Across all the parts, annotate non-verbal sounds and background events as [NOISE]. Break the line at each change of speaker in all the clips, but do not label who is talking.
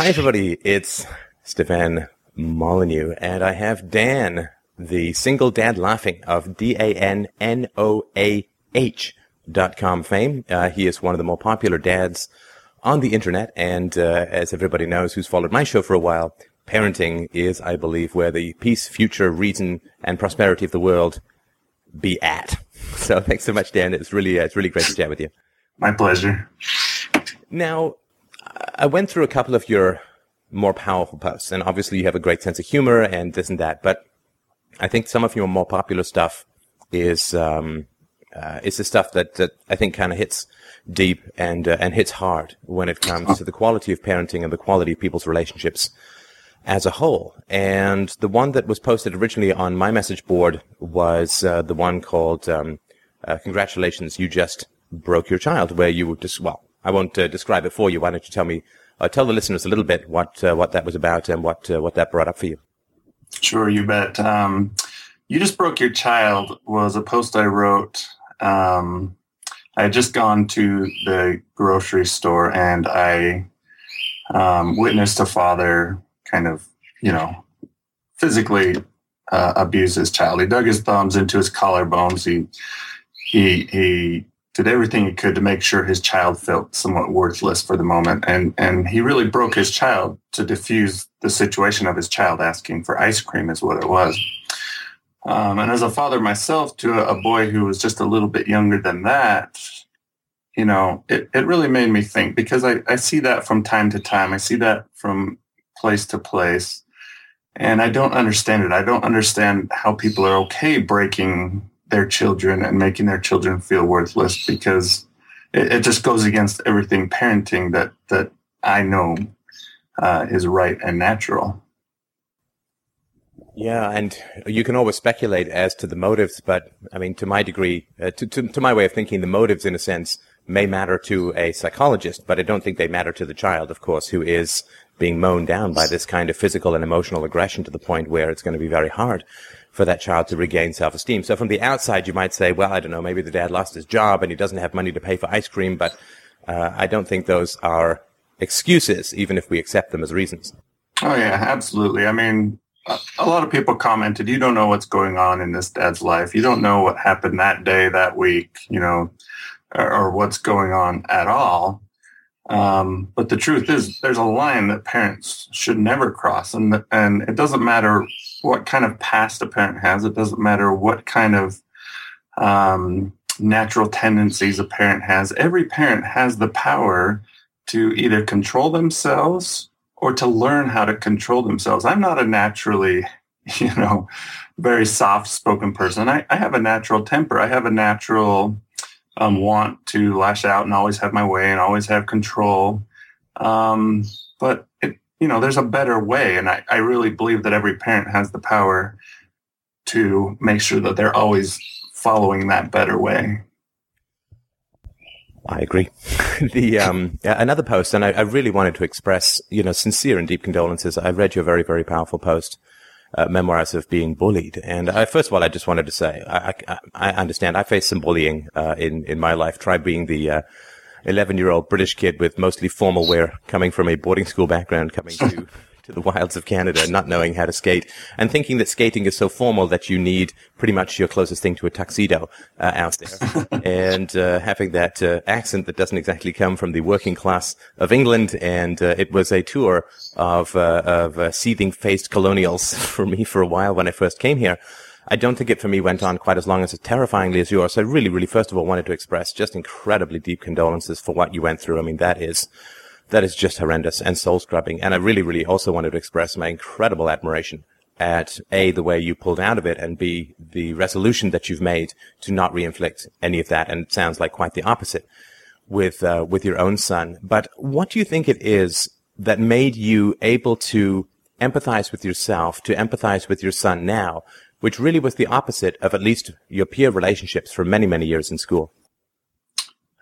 Hi, everybody. It's Stefan Molyneux, and I have Dan, the single dad laughing of D-A-N-N-O-A-H dot com fame. Uh, he is one of the more popular dads on the internet, and uh, as everybody knows who's followed my show for a while, parenting is, I believe, where the peace, future, reason, and prosperity of the world be at. [LAUGHS] So thanks so much, Dan. It's really, uh, it's really great to chat with you.
My pleasure.
Now, I went through a couple of your more powerful posts, and obviously you have a great sense of humor and this and that, but I think some of your more popular stuff is, um, uh, is the stuff that, that I think kind of hits deep and, uh, and hits hard when it comes to the quality of parenting and the quality of people's relationships as a whole. And the one that was posted originally on my message board was uh, the one called um, uh, "Congratulations, you just broke your child," where you were just well, I won't uh, describe it for you. Why don't you tell me, uh, tell the listeners a little bit what uh, what that was about and what uh, what that brought up for you?
Sure, you bet. Um, you just broke your child was a post I wrote. Um, I had just gone to the grocery store and I um, witnessed a father kind of, you know, physically uh, abuse his child. He dug his thumbs into his collarbones. He he he did everything he could to make sure his child felt somewhat worthless for the moment, and and he really broke his child to diffuse the situation of his child asking for ice cream is what it was. Um, and as a father myself to a, a boy who was just a little bit younger than that, you know, it, it really made me think because I, I see that from time to time. I see that from place to place. And I don't understand it. I don't understand how people are okay breaking their children and making their children feel worthless because it, it just goes against everything parenting that, that I know uh, is right and natural.
Yeah, and you can always speculate as to the motives, but I mean, to my degree, uh, to, to, to my way of thinking, the motives, in a sense, may matter to a psychologist, but I don't think they matter to the child, of course, who is being mown down by this kind of physical and emotional aggression to the point where it's going to be very hard for that child to regain self-esteem. So from the outside, you might say, well, I don't know, maybe the dad lost his job and he doesn't have money to pay for ice cream, but uh, I don't think those are excuses, even if we accept them as reasons.
Oh yeah, absolutely. I mean, a lot of people commented, you don't know what's going on in this dad's life. You don't know what happened that day, that week, you know, or, or what's going on at all. Um, but the truth is, there's a line that parents should never cross, and and it doesn't matter what kind of past a parent has. It doesn't matter what kind of um, natural tendencies a parent has. Every parent has the power to either control themselves or to learn how to control themselves. I'm not a naturally, [LAUGHS] you know, very soft spoken person. I, I have a natural temper. I have a natural um, want to lash out and always have my way and always have control. Um, but it, you know, there's a better way. And I, I really believe that every parent has the power to make sure that they're always following that better way.
I agree. [LAUGHS] the um, another post, and I, I, really wanted to express, you know, sincere and deep condolences. I read your very, very powerful post, uh, memoirs of being bullied, and I, first of all, I just wanted to say, I, I, I understand. I faced some bullying uh, in in my life. Try being the 11 uh, year old British kid with mostly formal wear, coming from a boarding school background, coming to [LAUGHS] to the wilds of Canada, not knowing how to skate, and thinking that skating is so formal that you need pretty much your closest thing to a tuxedo uh, out there, [LAUGHS] and uh, having that uh, accent that doesn't exactly come from the working class of England. And uh, it was a tour of uh, of uh, seething-faced colonials [LAUGHS] for me for a while when I first came here. I don't think it for me went on quite as long as terrifyingly as yours. So I really, really, first of all, wanted to express just incredibly deep condolences for what you went through. I mean, that is that is just horrendous and soul scrubbing. And I really, really also wanted to express my incredible admiration at A, the way you pulled out of it, and B, the resolution that you've made to not reinflict any of that. And it sounds like quite the opposite with, uh, with your own son. But what do you think it is that made you able to empathize with yourself, to empathize with your son now, which really was the opposite of at least your peer relationships for many, many years in school?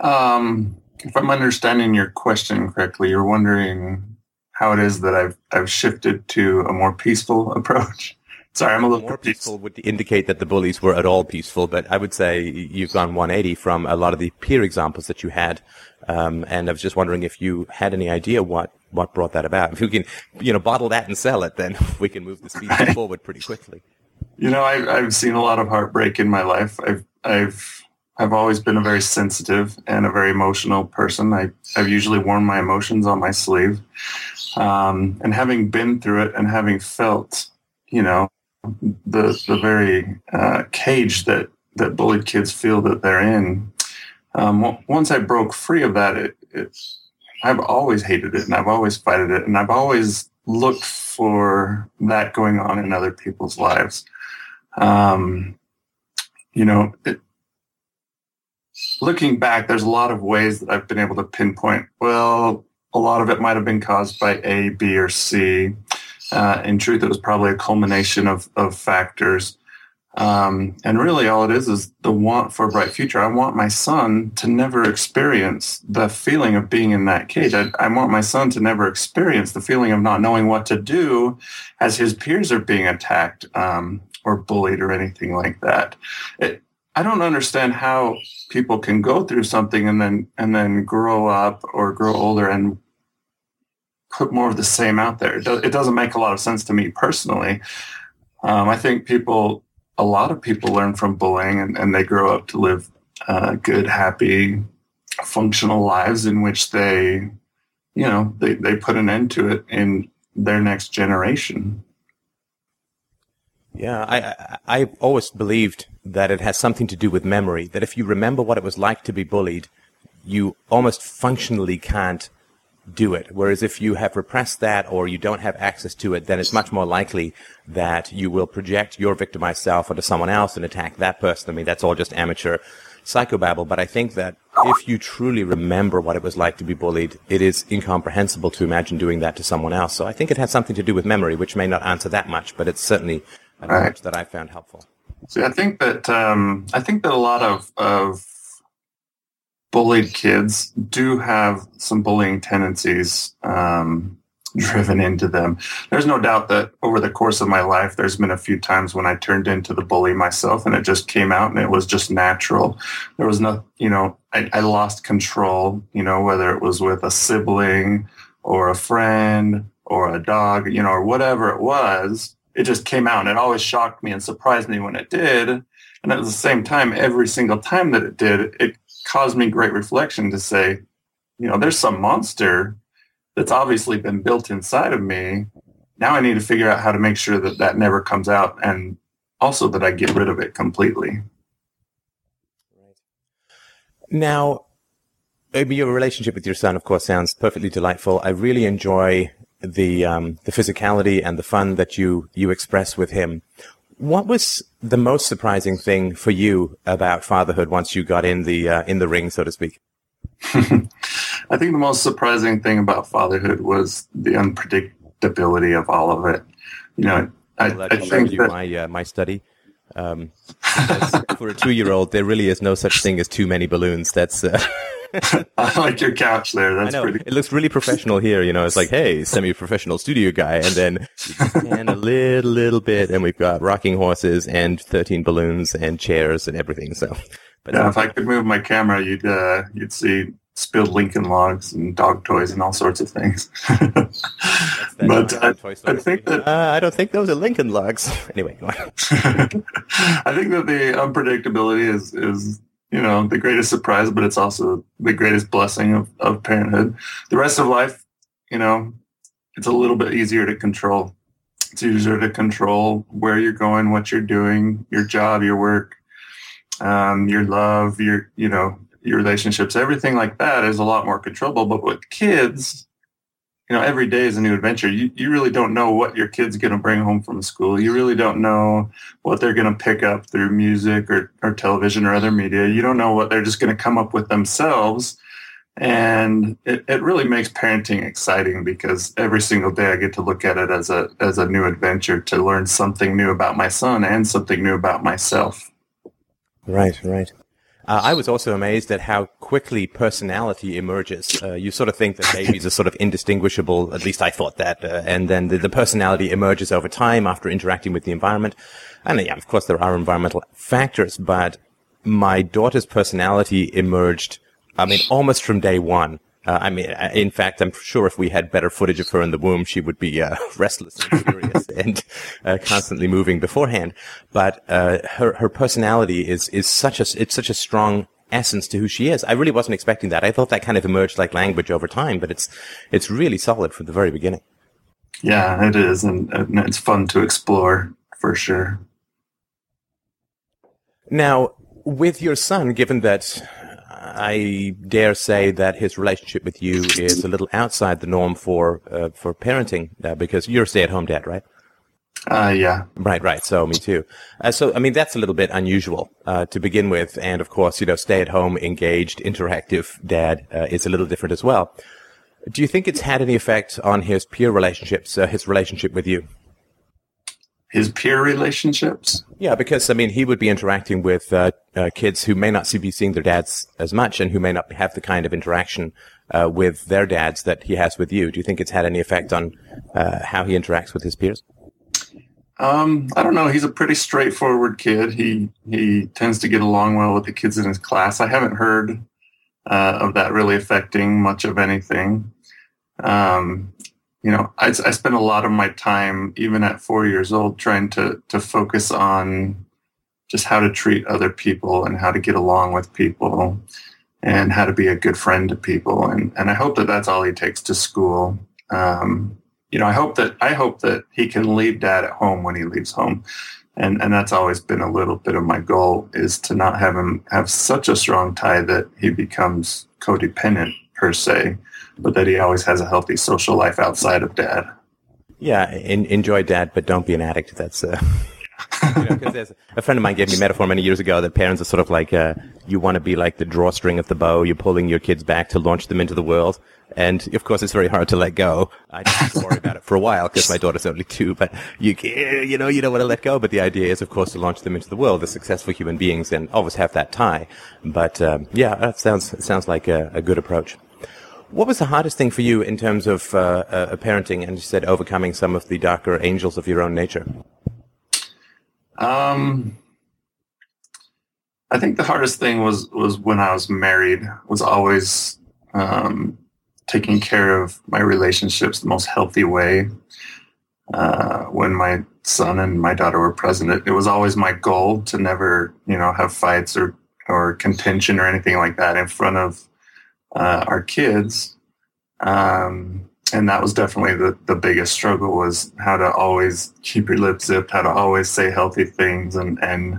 Um, if I'm understanding your question correctly, you're wondering how it is that I've I've shifted to a more peaceful [LAUGHS] approach. Sorry, I'm a little
more peaceful would indicate that the bullies were at all peaceful, but I would say you've gone 180 from a lot of the peer examples that you had. Um, and I was just wondering if you had any idea what what brought that about. If we can, you know, bottle that and sell it, then [LAUGHS] we can move the species [LAUGHS] forward pretty quickly.
You know, I've, I've seen a lot of heartbreak in my life. I've, I've, I've always been a very sensitive and a very emotional person. I, I've usually worn my emotions on my sleeve. Um, and having been through it and having felt, you know, the, the very uh, cage that, that bullied kids feel that they're in, um, once I broke free of that, it, I've always hated it and I've always fighted it and I've always looked for that going on in other people's lives. Um, you know, it, looking back, there's a lot of ways that I've been able to pinpoint. Well, a lot of it might have been caused by A, B, or C. Uh, in truth, it was probably a culmination of, of factors. Um, and really, all it is is the want for a bright future. I want my son to never experience the feeling of being in that cage. I, I, want my son to never experience the feeling of not knowing what to do as his peers are being attacked um, or bullied or anything like that. It, I don't understand how people can go through something and then and then grow up or grow older and put more of the same out there. It, do, it doesn't make a lot of sense to me personally. Um, I think people a lot of people learn from bullying and, and they grow up to live uh, good, happy, functional lives in which they, you know, they, they put an end to it in their next generation.
Yeah, I, I, I've always believed that it has something to do with memory, that if you remember what it was like to be bullied, you almost functionally can't do it. Whereas if you have repressed that or you don't have access to it, then it's much more likely that you will project your victimized self onto someone else and attack that person. I mean, that's all just amateur psychobabble. But I think that if you truly remember what it was like to be bullied, it is incomprehensible to imagine doing that to someone else. So I think it has something to do with memory, which may not answer that much, but it's certainly a knowledge right. that I found helpful.
See, I think that um, I think that a lot of of bullied kids do have some bullying tendencies um, [LAUGHS] driven into them. There's no doubt that over the course of my life, there's been a few times when I turned into the bully myself and it just came out and it was just natural. There was no, you know, I, I lost control, you know, whether it was with a sibling or a friend or a dog, you know, or whatever it was. It just came out and it always shocked me and surprised me when it did. And at the same time, every single time that it did, it caused me great reflection to say, you know, there's some monster that's obviously been built inside of me. Now I need to figure out how to make sure that that never comes out and also that I get rid of it completely.
Now, your relationship with your son, of course, sounds perfectly delightful. I really enjoy the um, the physicality and the fun that you you express with him. What was the most surprising thing for you about fatherhood once you got in the uh, in the ring, so to speak? [LAUGHS]
I think the most surprising thing about fatherhood was the unpredictability of all of it. You know, I, I, I think
you that, my uh, my study. Um, [LAUGHS] for a two-year-old, there really is no such thing as too many balloons. That's uh, [LAUGHS]
I like your couch there. That's pretty.
It looks really professional here. You know, it's like, hey, semi-professional studio guy, and then and a little, little bit, and we've got rocking horses and thirteen balloons and chairs and everything. So,
but yeah, if I could move my camera, you'd uh, you'd see spilled Lincoln logs and dog toys and all sorts of things. but I, I, think that
uh, I don't think those are Lincoln logs. [LAUGHS] anyway, [LAUGHS]
I think that the unpredictability is is you know, the greatest surprise, but it's also the greatest blessing of, of parenthood. The rest of life, you know, it's a little bit easier to control. It's easier to control where you're going, what you're doing, your job, your work, um, your love, your, you know, your relationships, everything like that is a lot more controllable. But with kids, you know, every day is a new adventure. You, you really don't know what your kid's going to bring home from school. You really don't know what they're going to pick up through music or, or television or other media. You don't know what they're just going to come up with themselves. And it, it really makes parenting exciting because every single day I get to look at it as a, as a new adventure to learn something new about my son and something new about myself.
Right, right. Uh, I was also amazed at how quickly personality emerges. Uh, you sort of think that babies are sort of indistinguishable. At least I thought that. Uh, and then the, the, personality emerges over time after interacting with the environment. And yeah, of course, there are environmental factors, but my daughter's personality emerged, I mean, almost from day one. Uh, I mean, in fact, I'm sure if we had better footage of her in the womb, she would be uh, [LAUGHS] restless and furious [LAUGHS] and uh, constantly moving beforehand. But uh, her her personality is is such a it's such a strong essence to who she is. I really wasn't expecting that. I thought that kind of emerged like language over time, but it's it's really solid from the very beginning.
Yeah, it is, and, and it's fun to explore for sure.
Now, with your son, given that I dare say that his relationship with you is a little outside the norm for uh, for parenting, uh, because you're a stay-at-home dad, right?
Uh, yeah.
Right, right. So me too. Uh, so I mean, that's a little bit unusual uh, to begin with, and of course, you know, stay-at-home, engaged, interactive dad uh, is a little different as well. Do you think it's had any effect on his peer relationships, uh, his relationship with you?
His peer relationships.
Yeah, because I mean, he would be interacting with uh, uh, kids who may not be seeing their dads as much, and who may not have the kind of interaction uh, with their dads that he has with you. Do you think it's had any effect on uh, how he interacts with his peers?
Um, I don't know. He's a pretty straightforward kid. He he tends to get along well with the kids in his class. I haven't heard uh, of that really affecting much of anything. Um, you know, I, I spend a lot of my time, even at four years old, trying to to focus on just how to treat other people and how to get along with people and how to be a good friend to people. And and I hope that that's all he takes to school. Um, you know, I hope that I hope that he can leave dad at home when he leaves home. And and that's always been a little bit of my goal is to not have him have such a strong tie that he becomes codependent per se but that he always has a healthy social life outside of dad.
Yeah, in, enjoy dad, but don't be an addict. That's uh, [LAUGHS] you know, a friend of mine gave me a metaphor many years ago that parents are sort of like uh, you want to be like the drawstring of the bow. You're pulling your kids back to launch them into the world, and of course, it's very hard to let go. I just worry about it for a while because my daughter's only two, but you you know you don't want to let go. But the idea is, of course, to launch them into the world as successful human beings and always have that tie. But um, yeah, that sounds sounds like a, a good approach. What was the hardest thing for you in terms of uh, uh, parenting and you said overcoming some of the darker angels of your own nature?
Um, I think the hardest thing was was when I was married. Was always um, taking care of my relationships the most healthy way. Uh, when my son and my daughter were present, it, it was always my goal to never, you know, have fights or or contention or anything like that in front of uh, our kids. Um, and that was definitely the, the biggest struggle was how to always keep your lips zipped, how to always say healthy things and, and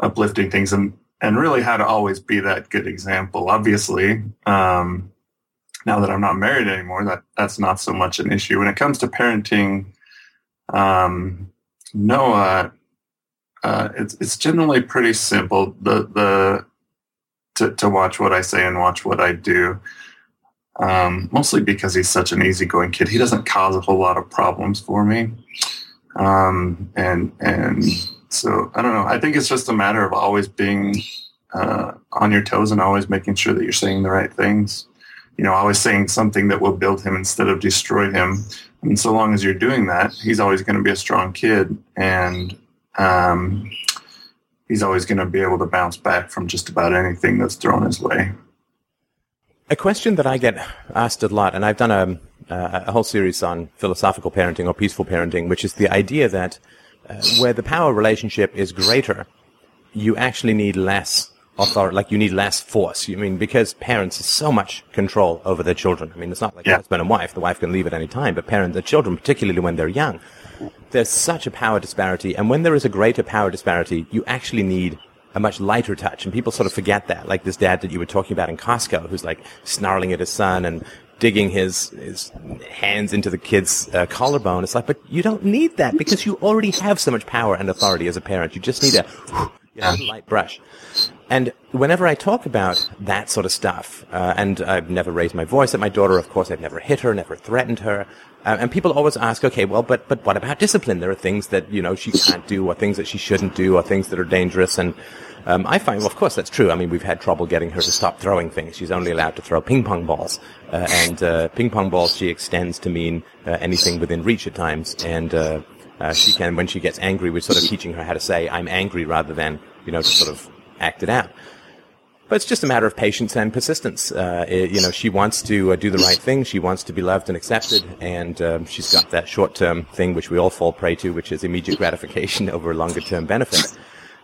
uplifting things and, and really how to always be that good example. Obviously, um, now that I'm not married anymore, that that's not so much an issue. When it comes to parenting, um, Noah, uh, it's it's generally pretty simple. The the to, to watch what I say and watch what I do. Um, mostly because he's such an easygoing kid. He doesn't cause a whole lot of problems for me. Um, and and so I don't know. I think it's just a matter of always being uh, on your toes and always making sure that you're saying the right things. You know, always saying something that will build him instead of destroy him. And so long as you're doing that, he's always going to be a strong kid. And um, he's always going to be able to bounce back from just about anything that's thrown his way.
A question that I get asked a lot, and I've done a, a whole series on philosophical parenting or peaceful parenting, which is the idea that uh, where the power relationship is greater, you actually need less authority, like you need less force. You I mean because parents have so much control over their children. I mean, it's not like yeah. husband and wife. The wife can leave at any time, but parents, the children, particularly when they're young, there's such a power disparity. And when there is a greater power disparity, you actually need a much lighter touch. And people sort of forget that. Like this dad that you were talking about in Costco, who's like snarling at his son and digging his, his hands into the kid's uh, collarbone. It's like, but you don't need that because you already have so much power and authority as a parent. You just need a, you know, light brush. And whenever I talk about that sort of stuff, uh, and I've never raised my voice at my daughter, of course, I've never hit her, never threatened her. Uh, and people always ask, okay, well, but, but what about discipline? There are things that, you know, she can't do or things that she shouldn't do or things that are dangerous. And, um, I find, well, of course, that's true. I mean, we've had trouble getting her to stop throwing things. She's only allowed to throw ping pong balls. Uh, and, uh, ping pong balls she extends to mean, uh, anything within reach at times. And, uh, she can, when she gets angry, we're sort of teaching her how to say, I'm angry rather than, you know, to sort of act it out. but it's just a matter of patience and persistence. Uh, it, you know, she wants to uh, do the right thing. She wants to be loved and accepted, and um, she's got that short-term thing which we all fall prey to, which is immediate [LAUGHS] gratification over longer-term benefit.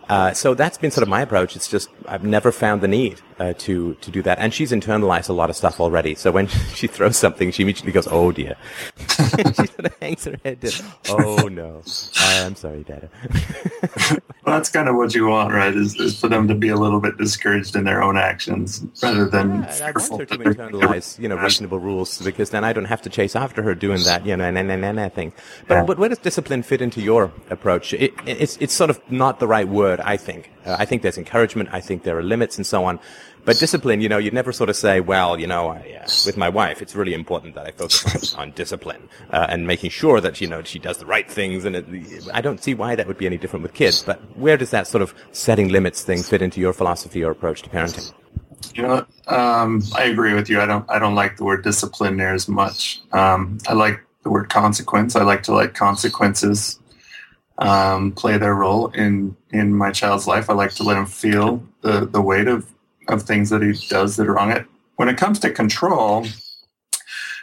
Uh, so that's been sort of my approach. It's just I've never found the need uh, to to do that, and she's internalized a lot of stuff already. So when [LAUGHS] she throws something, she immediately goes, "Oh dear." [LAUGHS] she sort of hangs her head down. Oh no, I'm sorry, Dada. [LAUGHS]
well, that's kind of what you want, right? Is, is for them to be a little bit discouraged in their own actions rather than
yeah, I want her to internalize, you know, reasonable rules because then I don't have to chase after her doing that, you know, and and and thing. But yeah. but where does discipline fit into your approach? It, it's it's sort of not the right word, I think. Uh, I think there's encouragement. I think there are limits and so on. But discipline, you know, you'd never sort of say, well, you know, I, uh, with my wife, it's really important that I focus on, [LAUGHS] on discipline uh, and making sure that, you know, she does the right things. And it, I don't see why that would be any different with kids. But where does that sort of setting limits thing fit into your philosophy or approach to parenting?
You know, um, I agree with you. I don't, I don't like the word discipline there as much. Um, I like the word consequence. I like to like consequences um, play their role in in my child's life. I like to let him feel the the weight of of things that he does that are wrong. It when it comes to control,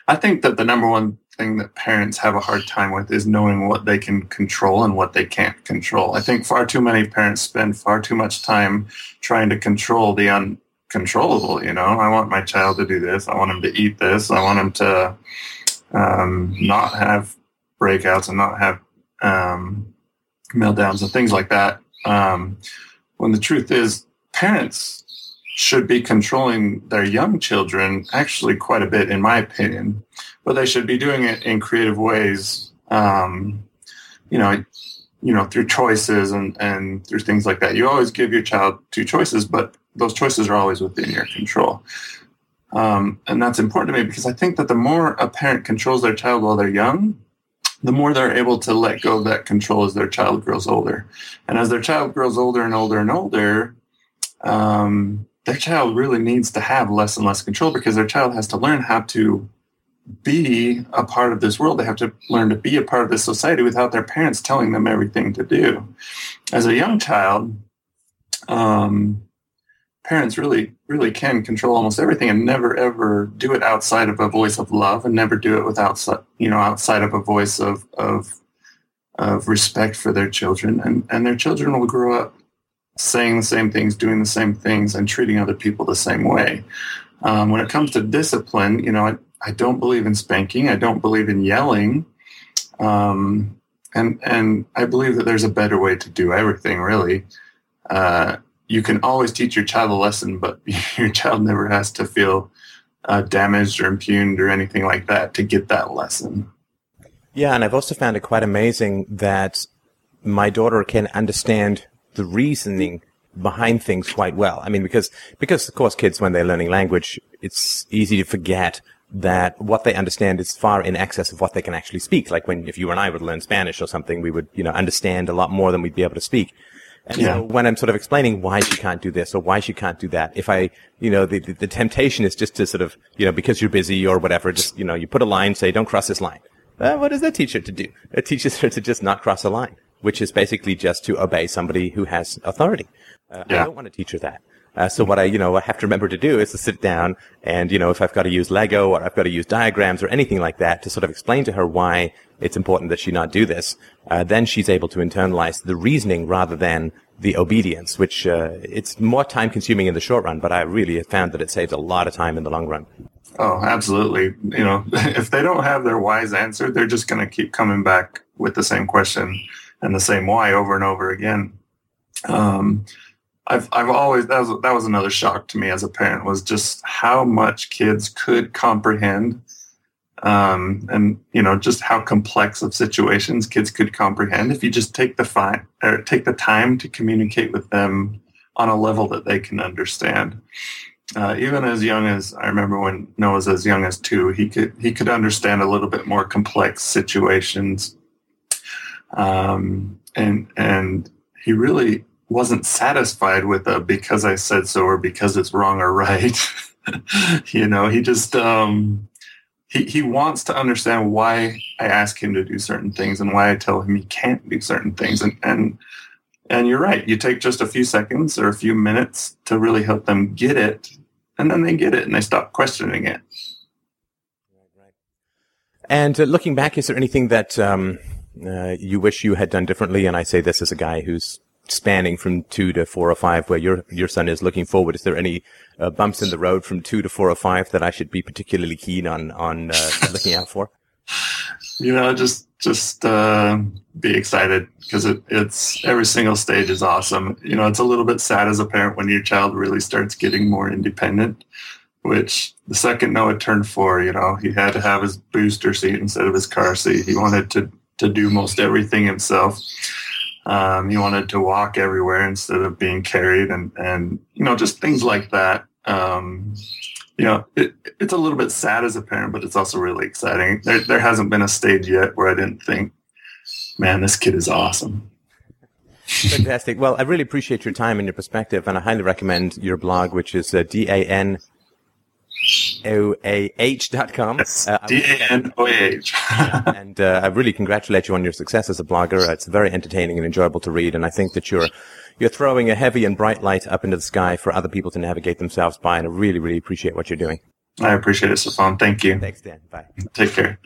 I think that the number one thing that parents have a hard time with is knowing what they can control and what they can't control. I think far too many parents spend far too much time trying to control the uncontrollable. You know, I want my child to do this. I want him to eat this. I want him to um, not have breakouts and not have um, meltdowns and things like that. Um, when the truth is, parents should be controlling their young children actually quite a bit, in my opinion, but they should be doing it in creative ways. Um, you know, you know, through choices and and through things like that. You always give your child two choices, but those choices are always within your control. Um, and that's important to me because I think that the more a parent controls their child while they're young, the more they're able to let go of that control as their child grows older. And as their child grows older and older and older, um, their child really needs to have less and less control because their child has to learn how to be a part of this world. They have to learn to be a part of this society without their parents telling them everything to do. As a young child, um, parents really, really can control almost everything and never ever do it outside of a voice of love and never do it without, you know, outside of a voice of, of, of respect for their children. And, and their children will grow up saying the same things, doing the same things, and treating other people the same way. Um, when it comes to discipline, you know, I, I, don't believe in spanking. I don't believe in yelling. Um, and and I believe that there's a better way to do everything. Really, uh, you can always teach your child a lesson, but [LAUGHS] your child never has to feel uh, damaged or impugned or anything like that to get that lesson.
Yeah, and I've also found it quite amazing that my daughter can understand the reasoning behind things quite well. I mean, because, because of course kids, when they're learning language, it's easy to forget that what they understand is far in excess of what they can actually speak. Like when, if you and I would learn Spanish or something, we would, you know, understand a lot more than we'd be able to speak. And yeah. so when I'm sort of explaining why she can't do this or why she can't do that, if I, you know, the, the, the temptation is just to sort of, you know, because you're busy or whatever, just, you know, you put a line, say, don't cross this line. Uh, what does that teach her to do? It teaches her to just not cross a line which is basically just to obey somebody who has authority. Uh, yeah. I don't want to teach her that. Uh, so what I, you know, I have to remember to do is to sit down and, you know, if I've got to use Lego or I've got to use diagrams or anything like that to sort of explain to her why it's important that she not do this, uh, then she's able to internalize the reasoning rather than the obedience, which, uh, it's more time consuming in the short run, but I really have found that it saves a lot of time in the long run.
Oh, absolutely. You know, [LAUGHS] if they don't have their whys answered, they're just going to keep coming back with the same question and the same why over and over again. Um, I've I've always that was that was another shock to me as a parent was just how much kids could comprehend, um, and you know just how complex of situations kids could comprehend if you just take the fine or take the time to communicate with them on a level that they can understand. Uh, even as young as I remember when Noah was as young as two, he could he could understand a little bit more complex situations um, and and he really wasn't satisfied with a because I said so or because it's wrong or right. [LAUGHS] you know, he just um, he he wants to understand why I ask him to do certain things and why I tell him he can't do certain things. And and And you're right. You take just a few seconds or a few minutes to really help them get it, and then they get it and they stop questioning it.
And uh, looking back, is there anything that um, uh, you wish you had done differently? And I say this as a guy who's spanning from two to four or five, where your your son is looking forward. Is there any uh, bumps in the road from two to four or five that I should be particularly keen on on uh, looking out for?
You know, just just uh, be excited because it, it's every single stage is awesome. You know, it's a little bit sad as a parent when your child really starts getting more independent. Which the second Noah turned four, you know, he had to have his booster seat instead of his car seat. He wanted to to do most everything himself. Um, he wanted to walk everywhere instead of being carried, and and you know just things like that. Um, you know, it, it's a little bit sad as a parent, but it's also really exciting. There there hasn't been a stage yet where I didn't think, man, this kid is awesome.
Fantastic. Well, I really appreciate your time and your perspective, and I highly recommend your blog, which is uh, D A N O-A-H.com.
Yes, uh, D-A-N-O-A-H. [LAUGHS]
and uh, I really congratulate you on your success as a blogger. It's very entertaining and enjoyable to read. And I think that you're, you're throwing a heavy and bright light up into the sky for other people to navigate themselves by. And I really, really appreciate what you're doing.
I appreciate it, Stefan. Thank you.
Thanks, Dan. Bye.
Take care.